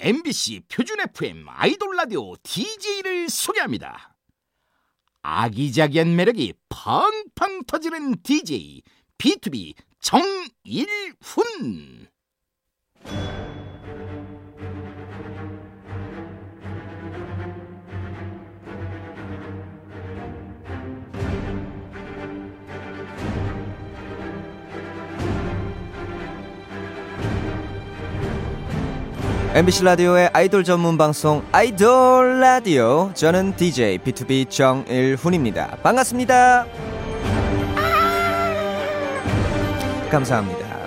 MBC 표준 FM 아이돌 라디오 DJ를 소개합니다. 아기자기한 매력이 팡팡 터지는 DJ B2B 정일훈. MBC 라디오의 아이돌 전문 방송 아이돌 라디오 저는 DJ B2B 정일훈입니다. 반갑습니다. 감사합니다.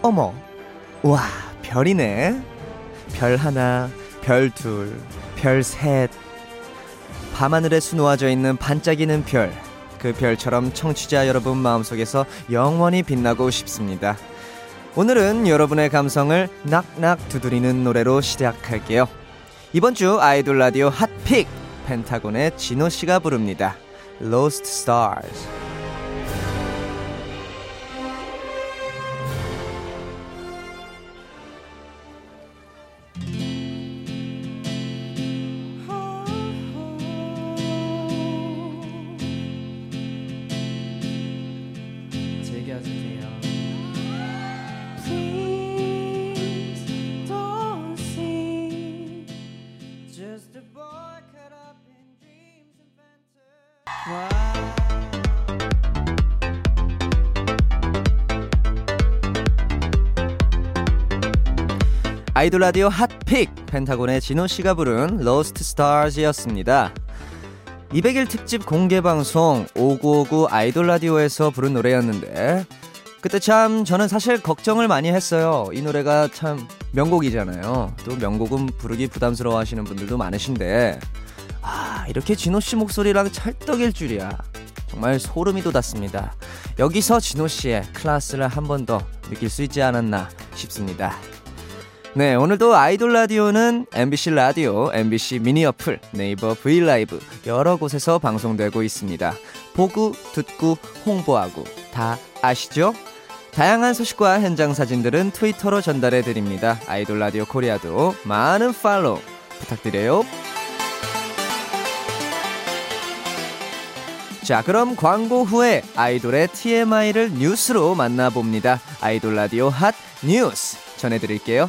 어머, 와 별이네. 별 하나, 별 둘, 별 셋. 밤하늘에 수놓아져 있는 반짝이는 별. 그 별처럼 청취자 여러분 마음속에서 영원히 빛나고 싶습니다. 오늘은 여러분의 감성을 낙낙 두드리는 노래로 시작할게요. 이번 주 아이돌 라디오 핫픽 펜타곤의 진호 씨가 부릅니다. Lost Stars. 즐겨주세요. 아이돌 라디오 핫픽 펜타곤의 진호 씨가 부른 Lost Stars이었습니다. 200일 특집 공개 방송 5959 아이돌 라디오에서 부른 노래였는데 그때 참 저는 사실 걱정을 많이 했어요. 이 노래가 참 명곡이잖아요. 또 명곡은 부르기 부담스러워 하시는 분들도 많으신데 아, 이렇게 진호 씨 목소리랑 찰떡일 줄이야. 정말 소름이 돋았습니다. 여기서 진호 씨의 클래스를 한 번 더 느낄 수 있지 않았나 싶습니다. 네, 오늘도 아이돌 라디오는 MBC 라디오, MBC 미니 어플, 네이버 브이라이브 여러 곳에서 방송되고 있습니다. 보고, 듣고, 홍보하고 다 아시죠? 다양한 소식과 현장 사진들은 트위터로 전달해 드립니다. 아이돌 라디오 코리아도 많은 팔로우 부탁드려요. 자, 그럼 광고 후에 아이돌의 TMI를 뉴스로 만나봅니다. 아이돌 라디오 핫 뉴스 전해드릴게요.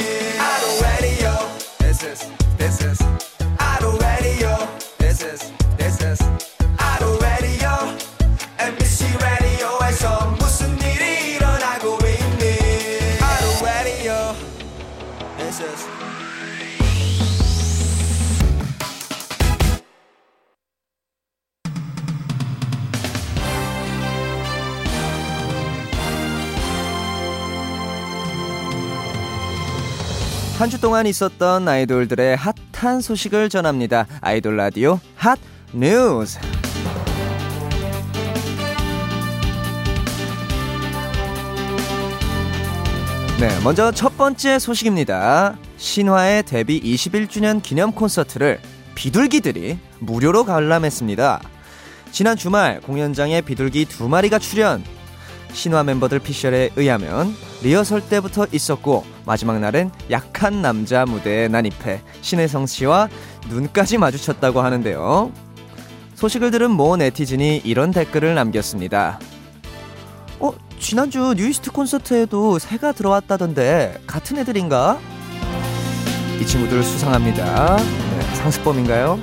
한 주 동안 있었던 아이돌들의 핫한 소식을 전합니다. 아이돌 라디오 핫 뉴스. 네, 먼저 첫 번째 소식입니다. 신화의 데뷔 21주년 기념 콘서트를 비둘기들이 무료로 관람했습니다. 지난 주말 공연장에 비둘기 두 마리가 출연. 신화 멤버들 피셜에 의하면 리허설 때부터 있었고 마지막 날엔 약한 남자 무대에 난입해 신혜성 씨와 눈까지 마주쳤다고 하는데요. 소식을 들은 모 네티즌이 이런 댓글을 남겼습니다. 어, 지난주 뉴이스트 콘서트에도 새가 들어왔다던데 같은 애들인가? 이 친구들 수상합니다. 네, 상습범인가요?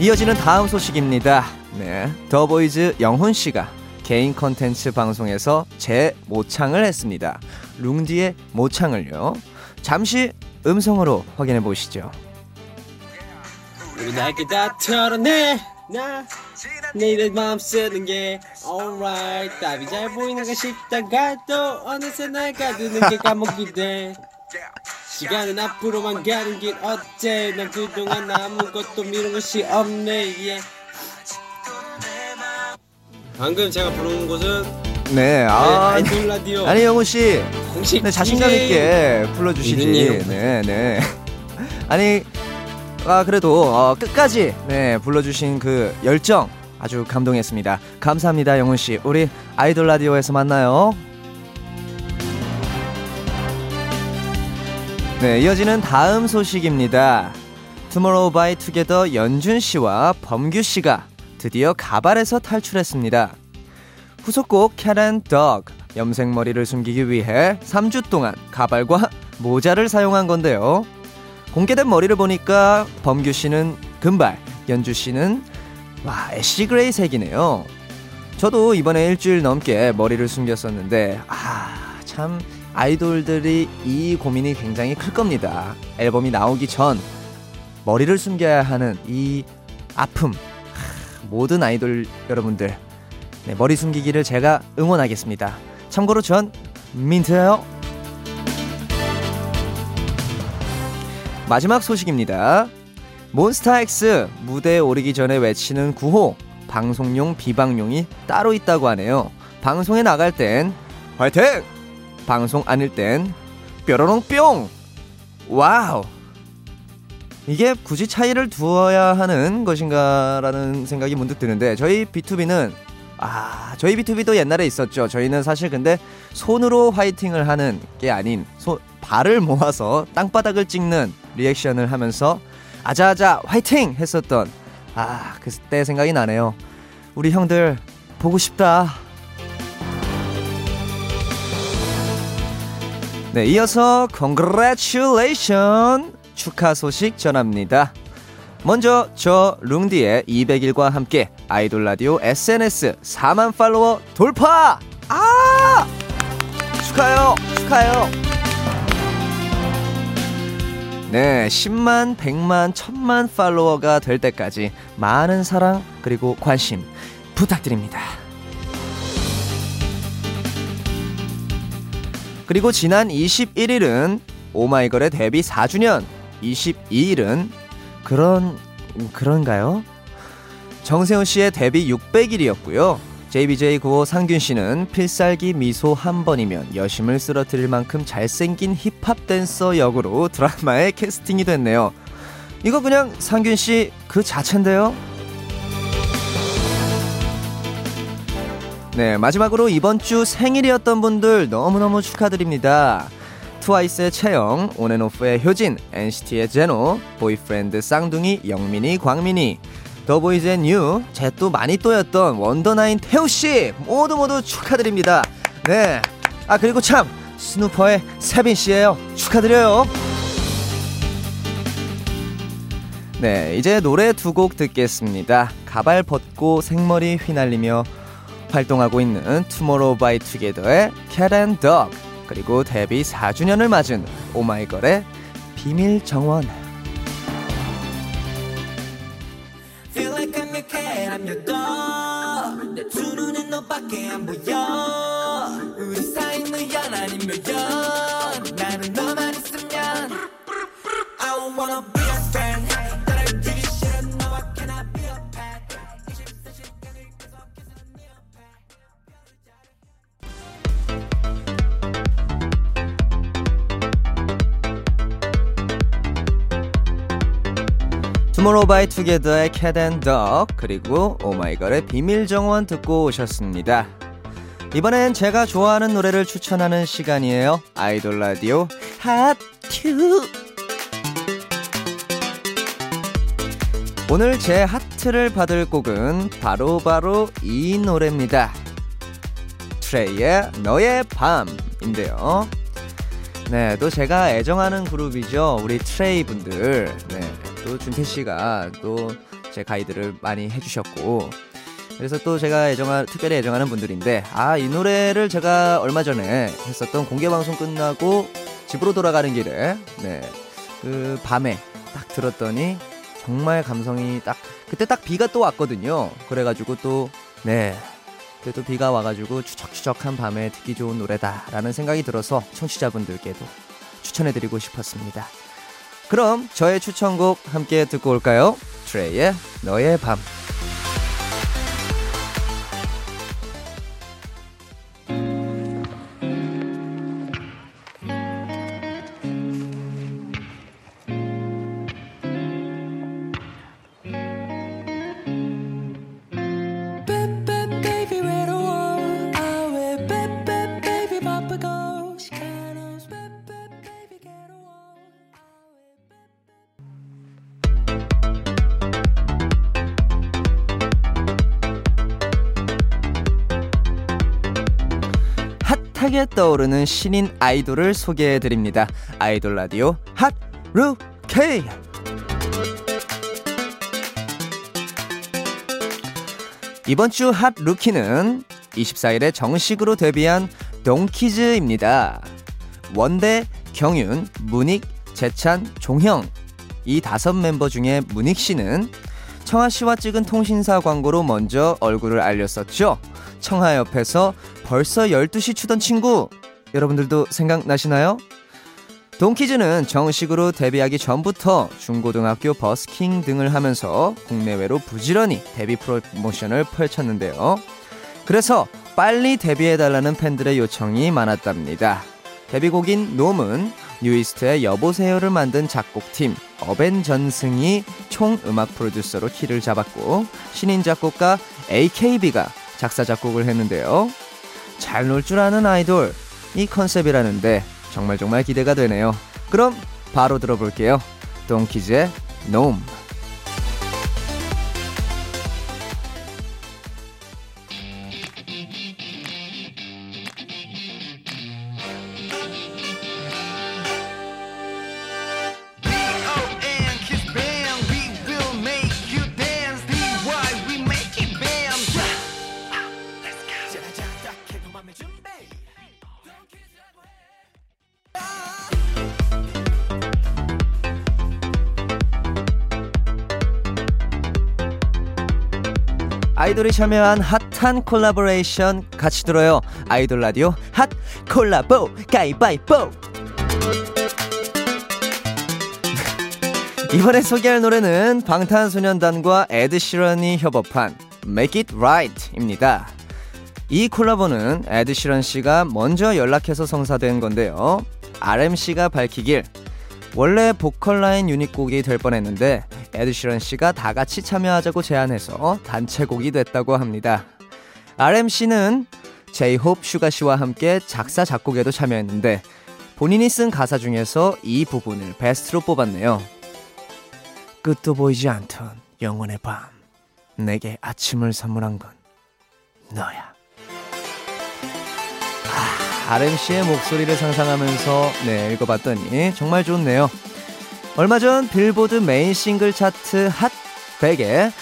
이어지는 다음 소식입니다. 네, 더보이즈 영훈 씨가 개인 컨텐츠 방송에서 제 모창을 했습니다. 룽디의 모창을요. 잠시 음성으로 확인해 보시죠. 날개 다 털어내 나 내일 마음 쓰는 게 alright 답이 잘 보이는가 싶다가 또 어느새 날 가두는 게 까먹게 돼 시간은 앞으로만 가는 길 어때 난 그동안 아무것도 미룬 것이 없네 yeah. 방금 제가 부른 곡은 네, 네, 아, 아이돌 라디오 아니 영우 씨, 공식 네, 자신감 DJ. 있게 불러주시지. 네, 네. 아니, 아 그래도 어, 끝까지 네 불러주신 그 열정 아주 감동했습니다. 감사합니다, 영훈 씨. 우리 아이돌 라디오에서 만나요. 네, 이어지는 다음 소식입니다. 투모로우 바이 투게더 연준 씨와 범규 씨가 드디어 가발에서 탈출했습니다. 후속곡 Cat & Dog 염색머리를 숨기기 위해 3주 동안 가발과 모자를 사용한 건데요. 공개된 머리를 보니까 범규 씨는 금발, 연준 씨는 와 ash gray 색이네요. 저도 이번에 일주일 넘게 머리를 숨겼었는데 아 참 아이돌들이 이 고민이 굉장히 클 겁니다. 앨범이 나오기 전 머리를 숨겨야 하는 이 아픔 하, 모든 아이돌 여러분들 네, 머리 숨기기를 제가 응원하겠습니다. 참고로 전 민트예요. 마지막 소식입니다. 몬스타엑스 무대에 오르기 전에 외치는 구호 방송용 비방용이 따로 있다고 하네요. 방송에 나갈 땐 화이팅! 방송 아닐 땐 뾰로롱 뿅! Wow! 이게 굳이 차이를 두어야 하는 것인가라는 생각이 문득 드는데 저희 BTOB는 아 저희 BTOB도 옛날에 있었죠. 저희는 사실 근데 손으로 화이팅을 하는 게 아닌 손 발을 모아서 땅바닥을 찍는 리액션을 하면서 아자아자 화이팅 했었던 아 그때 생각이 나네요. 우리 형들 보고 싶다. 네, 이어서 congratulation 축하 소식 전합니다. 먼저 저 룽디의 200일과 함께 아이돌 라디오 SNS 4만 팔로워 돌파! 아! 축하해요. 축하해요. 네, 10만, 100만, 1000만 팔로워가 될 때까지 많은 사랑 그리고 관심 부탁드립니다. 그리고 지난 21일은 오마이걸의 데뷔 4주년, 22일은 그런 그런가요? 정세훈 씨의 데뷔 600일이었고요. JBJ95 상균 씨는 필살기 미소 한 번이면 여심을 쓰러뜨릴 만큼 잘생긴 힙합 댄서 역으로 드라마에 캐스팅이 됐네요. 이거 그냥 상균 씨 그 자체인데요. 네, 마지막으로 이번 주 생일이었던 분들 너무너무 축하드립니다. 트와이스의 채영, 온앤오프의 효진, NCT의 제노, 보이프렌드 쌍둥이, 영민이, 광민이, 더보이즈의 뉴, 제 또 마니또였던 원더나인 태우씨 모두 모두 축하드립니다. 네. 아, 그리고 참, 스누퍼의 세빈씨예요 축하드려요. 네, 이제 노래 두 곡 듣겠습니다. 가발 벗고 생머리 휘날리며 활동하고 있는 투모로우 바이 투게더의 캣앤 덕 그리고 데뷔 4주년을 맞은 오마이걸의 비밀 정원 투모로우 바이 투게더의 Cat & Dog 그리고 오마이걸의 비밀 정원 듣고 오셨습니다. 이번엔 제가 좋아하는 노래를 추천하는 시간이에요. 아이돌 라디오 Heart You 오늘 제 하트를 받을 곡은 바로 바로 이 노래입니다. 트레이의 너의 밤인데요. 네, 또 제가 애정하는 그룹이죠. 우리 트레이 분들. 네, 또 준태 씨가 또 제 가이드를 많이 해주셨고. 그래서 또 제가 애정하, 특별히 애정하는 분들인데, 아, 이 노래를 제가 얼마 전에 했었던 공개 방송 끝나고 집으로 돌아가는 길에, 네, 그 밤에 딱 들었더니 정말 감성이 딱, 그때 딱 비가 또 왔거든요. 그래가지고 또, 네, 그래도 비가 와가지고 추적추적한 밤에 듣기 좋은 노래다라는 생각이 들어서 청취자분들께도 추천해드리고 싶었습니다. 그럼 저의 추천곡 함께 듣고 올까요? 트레이의 너의 밤. 핫하게 떠오르는 신인 아이돌을 소개해 드립니다. 아이돌 라디오 핫 루케. 이번 주 핫 루키는 24일에 정식으로 데뷔한 동키즈입니다. 원대, 경윤, 문익, 재찬, 종형 이 다섯 멤버 중에 문익 씨는 청아 씨와 찍은 통신사 광고로 먼저 얼굴을 알렸었죠. 청아 옆에서 벌써 12시 추던 친구 여러분들도 생각나시나요? 동키즈는 정식으로 데뷔하기 전부터 중고등학교 버스킹 등을 하면서 국내외로 부지런히 데뷔 프로모션을 펼쳤는데요. 그래서 빨리 데뷔해달라는 팬들의 요청이 많았답니다. 데뷔곡인 놈은 뉴이스트의 여보세요를 만든 작곡팀 어벤 전승이 총 음악 프로듀서로 키를 잡았고 신인 작곡가 AKB가 작사 작곡을 했는데요. 잘 놀 줄 아는 아이돌 이 컨셉이라는데 정말 정말 기대가 되네요. 그럼 바로 들어볼게요. 동키즈의 놈. B-O-N 아이돌이 참여한 핫한 콜라보레이션 같이 들어요. 아이돌 라디오 핫 콜라보 가위바위보. 이번에 소개할 노래는 방탄소년단과 에드시런이 협업한 Make It Right입니다. 이 콜라보는 에드시런 씨가 먼저 연락해서 성사된 건데요. RM 씨가 밝히길 원래 보컬 라인 유닛곡이 될 뻔했는데 에드시런 씨가 다 같이 참여하자고 제안해서 단체곡이 됐다고 합니다. RM 씨는 제이홉 슈가 씨와 함께 작사 작곡에도 참여했는데 본인이 쓴 가사 중에서 이 부분을 베스트로 뽑았네요. 끝도 보이지 않던 영원의 밤 내게 아침을 선물한 건 너야. RM 씨의 목소리를 상상하면서 네 읽어봤더니 정말 좋네요. 얼마 전 빌보드 메인 싱글 차트 핫 100에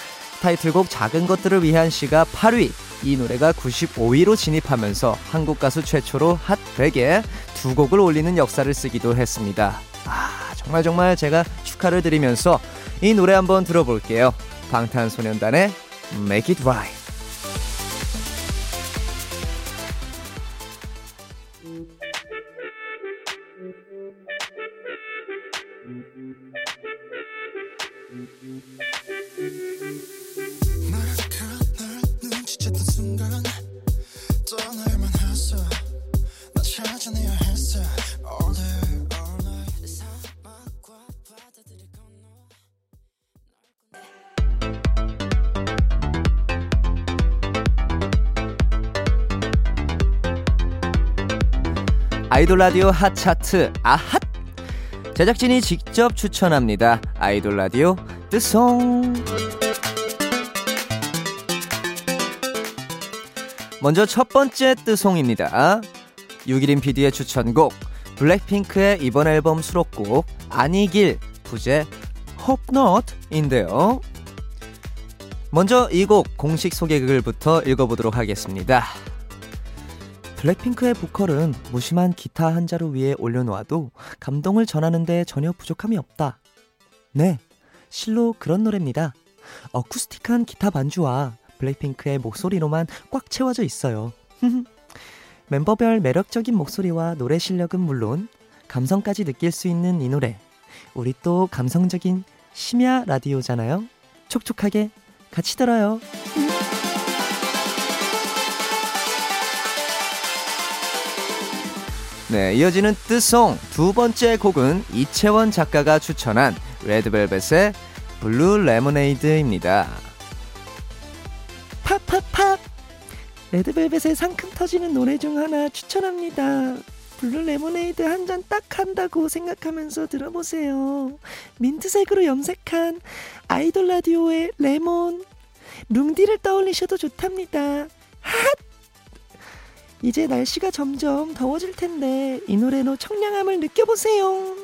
타이틀곡 작은 것들을 위한 시가 8위 이 노래가 95위로 진입하면서 한국 가수 최초로 핫 100에 두 곡을 올리는 역사를 쓰기도 했습니다. 아 정말 정말 제가 축하를 드리면서 이 노래 한번 들어볼게요. 방탄소년단의 Make It Right. 아이돌 라디오 핫 차트 아핫 제작진이 직접 추천합니다. 아이돌 라디오 뜨송 먼저 첫 번째 뜨송입니다. 6일인 PD의 추천곡 블랙핑크의 이번 앨범 수록곡 아니길 부제 Not인데요. 먼저 이 곡 공식 소개글부터 읽어보도록 하겠습니다. 블랙핑크의 보컬은 무심한 기타 한 자루 위에 올려놓아도 감동을 전하는데 전혀 부족함이 없다. 네, 실로 그런 노래입니다. 어쿠스틱한 기타 반주와 블랙핑크의 목소리로만 꽉 채워져 있어요. 멤버별 매력적인 목소리와 노래 실력은 물론 감성까지 느낄 수 있는 이 노래. 우리 또 감성적인 심야 라디오잖아요. 촉촉하게 같이 들어요. 네, 이어지는 뜻송 두 번째 곡은 이채원 작가가 추천한 레드벨벳의 블루 레모네이드입니다. Pop pop pop 레드벨벳의 상큼 터지는 노래 중 하나 추천합니다. 블루 레모네이드 한 잔 딱 한다고 생각하면서 들어보세요. 민트색으로 염색한 아이돌 라디오의 레몬 룽디를 떠올리셔도 좋답니다. 핫! 이제 날씨가 점점 더워질 텐데 이 노래로 청량함을 느껴보세요.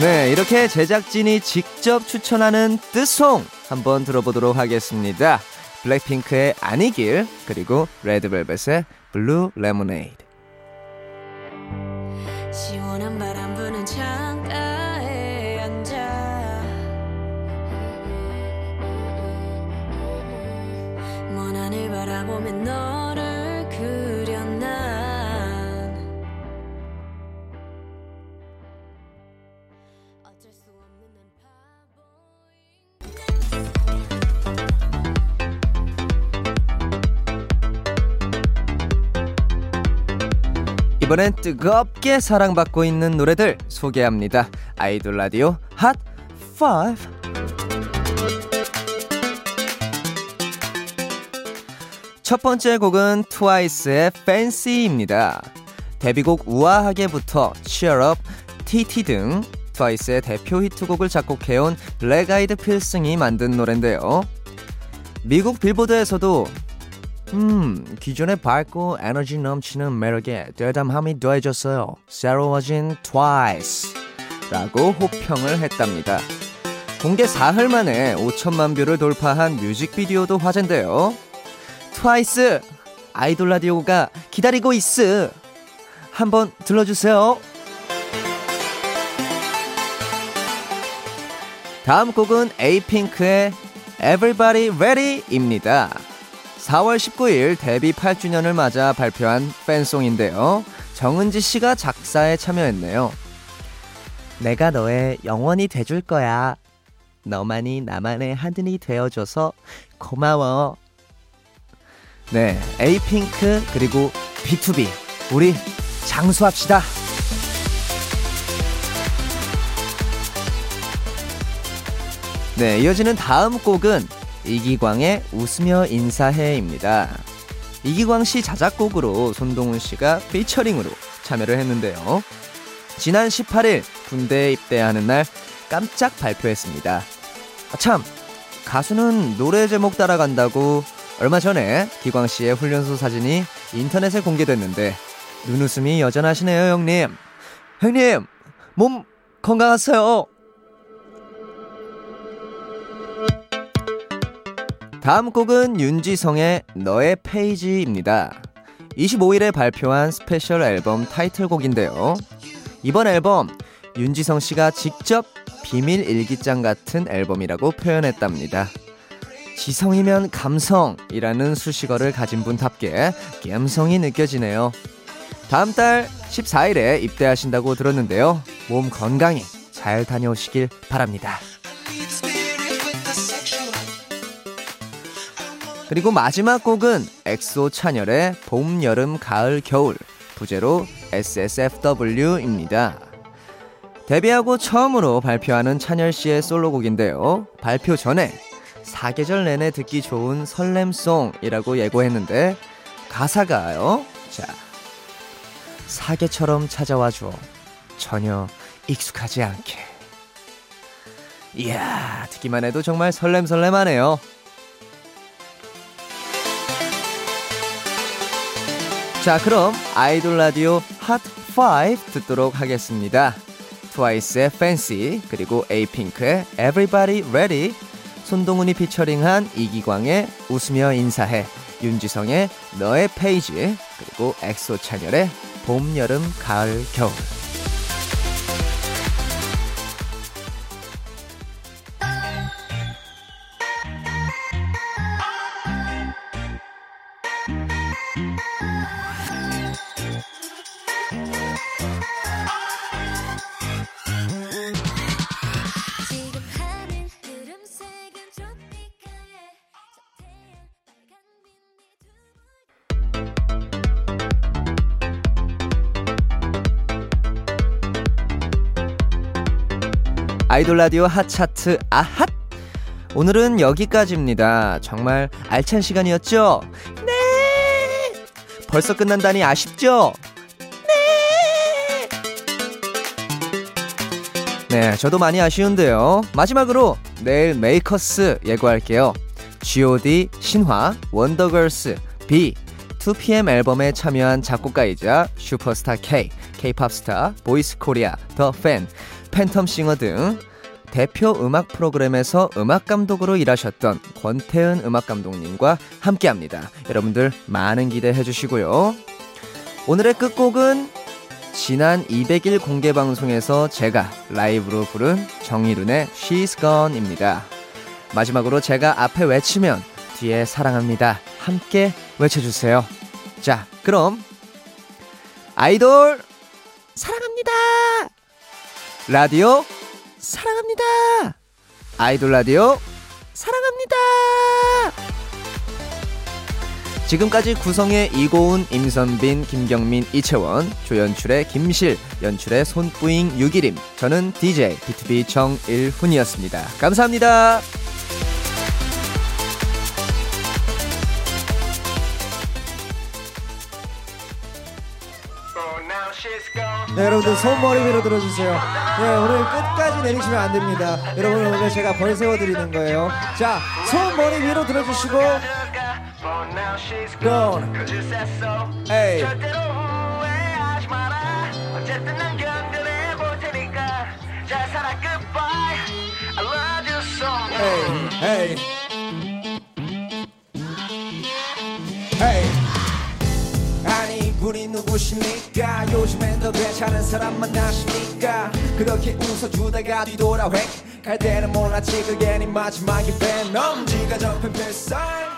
네, 이렇게 제작진이 직접 추천하는 뜻송 한번 들어보도록 하겠습니다. 블랙핑크의 아니길 그리고 레드벨벳의 블루 레모네이드. 이번엔 뜨겁게 사랑받고 있는 노래들 소개합니다. 아이돌 라디오 핫 5. 첫 번째 곡은 트와이스의 Fancy입니다. 데뷔곡 우아하게부터 Cheer Up, TT 등 트와이스의 대표 히트곡을 작곡해온 블랙 아이드 필승이 만든 노래인데요. 미국 빌보드에서도 음, 기존의 밝고 에너지 넘치는 매력에 대담함이 더해졌어요. 새로워진 트와이스. 라고 호평을 했답니다. 공개 사흘 만에 5천만 뷰를 돌파한 뮤직비디오도 화제인데요. 트와이스! 아이돌 라디오가 기다리고 있어! 한번 들러주세요. 다음 곡은 에이핑크의 Everybody Ready입니다. 4월 19일 데뷔 8주년을 맞아 발표한 팬송인데요. 정은지 씨가 작사에 참여했네요. 내가 너의 영원히 돼줄 거야. 너만이 나만의 하늘이 되어줘서 고마워. 네, 에이핑크 그리고 B2B 우리 장수합시다. 네, 이어지는 다음 곡은 이기광의 웃으며 인사해입니다. 이기광 씨 자작곡으로 손동훈 씨가 피처링으로 참여를 했는데요. 지난 18일 군대에 입대하는 날 깜짝 발표했습니다. 아, 참, 가수는 노래 제목 따라간다고 얼마 전에 기광 씨의 훈련소 사진이 인터넷에 공개됐는데 눈웃음이 여전하시네요, 형님. 형님, 몸 건강하세요. 다음 곡은 윤지성의 너의 페이지입니다. 25일에 발표한 스페셜 앨범 타이틀곡인데요. 이번 앨범 윤지성 씨가 직접 비밀 일기장 같은 앨범이라고 표현했답니다. 지성이면 감성이라는 수식어를 가진 분답게 감성이 느껴지네요. 다음 달 14일에 입대하신다고 들었는데요. 몸 건강히 잘 다녀오시길 바랍니다. 그리고 마지막 곡은 엑소 찬열의 봄, 여름, 가을, 겨울 부제로 SSFW입니다. 데뷔하고 처음으로 발표하는 찬열 씨의 솔로곡인데요. 발표 전에 사계절 내내 듣기 좋은 설렘송이라고 예고했는데 가사가요. 자, 사계처럼 찾아와 줘. 전혀 익숙하지 않게. 이야, 듣기만 해도 정말 설렘설렘하네요. 자, 그럼 아이돌 라디오 핫5 듣도록 하겠습니다. 트와이스의 Fancy, 그리고 에이핑크의 Everybody Ready, 손동훈이 피처링한 이기광의 웃으며 인사해, 윤지성의 너의 페이지, 그리고 엑소 찬열의 봄, 여름, 가을, 겨울. 아이돌 라디오 핫차트 아핫! 오늘은 여기까지입니다. 정말 알찬 시간이었죠? 네! 벌써 끝난다니 아쉽죠? 네! 네, 저도 많이 아쉬운데요. 마지막으로 내일 메이커스 예고할게요. G.O.D 신화 원더걸스 비 2PM 앨범에 참여한 작곡가이자 슈퍼스타 K, K-팝 스타, 보이스 코리아, 더 팬, 팬텀 싱어 등 대표 음악 프로그램에서 음악 감독으로 일하셨던 권태은 음악 감독님과 함께 합니다. 여러분들 많은 기대해 주시고요. 오늘의 끝곡은 지난 200일 공개 방송에서 제가 라이브로 부른 정희룬의 She's Gone입니다. 마지막으로 제가 앞에 외치면 뒤에 사랑합니다. 함께 외쳐주세요. 자, 그럼 아이돌 사랑합니다. 라디오 사랑합니다. 아이돌 라디오 사랑합니다. 지금까지 구성의 이고은, 임선빈, 김경민, 이채원, 조연출의 김실, 연출의 손뿌잉, 유기림, 저는 DJ B2B 정일훈이었습니다. 감사합니다. 네, 여러분들 손머리 위로 들어주세요. 네, 오늘 끝까지 내리시면 안 됩니다. 여러분 오늘 제가 벌 세워드리는 거예요. 자, 손머리 위로 들어주시고. 에이, 에이, 에이, 에이. 아니 분이 누구십니까? 요즘엔 더 괜찮은 사람 만나십니까? 그렇게 웃어주다가 뒤돌아 획갈 때는 몰랐지 그게 네 마지막이 밴 넘지가 접힌 뱃살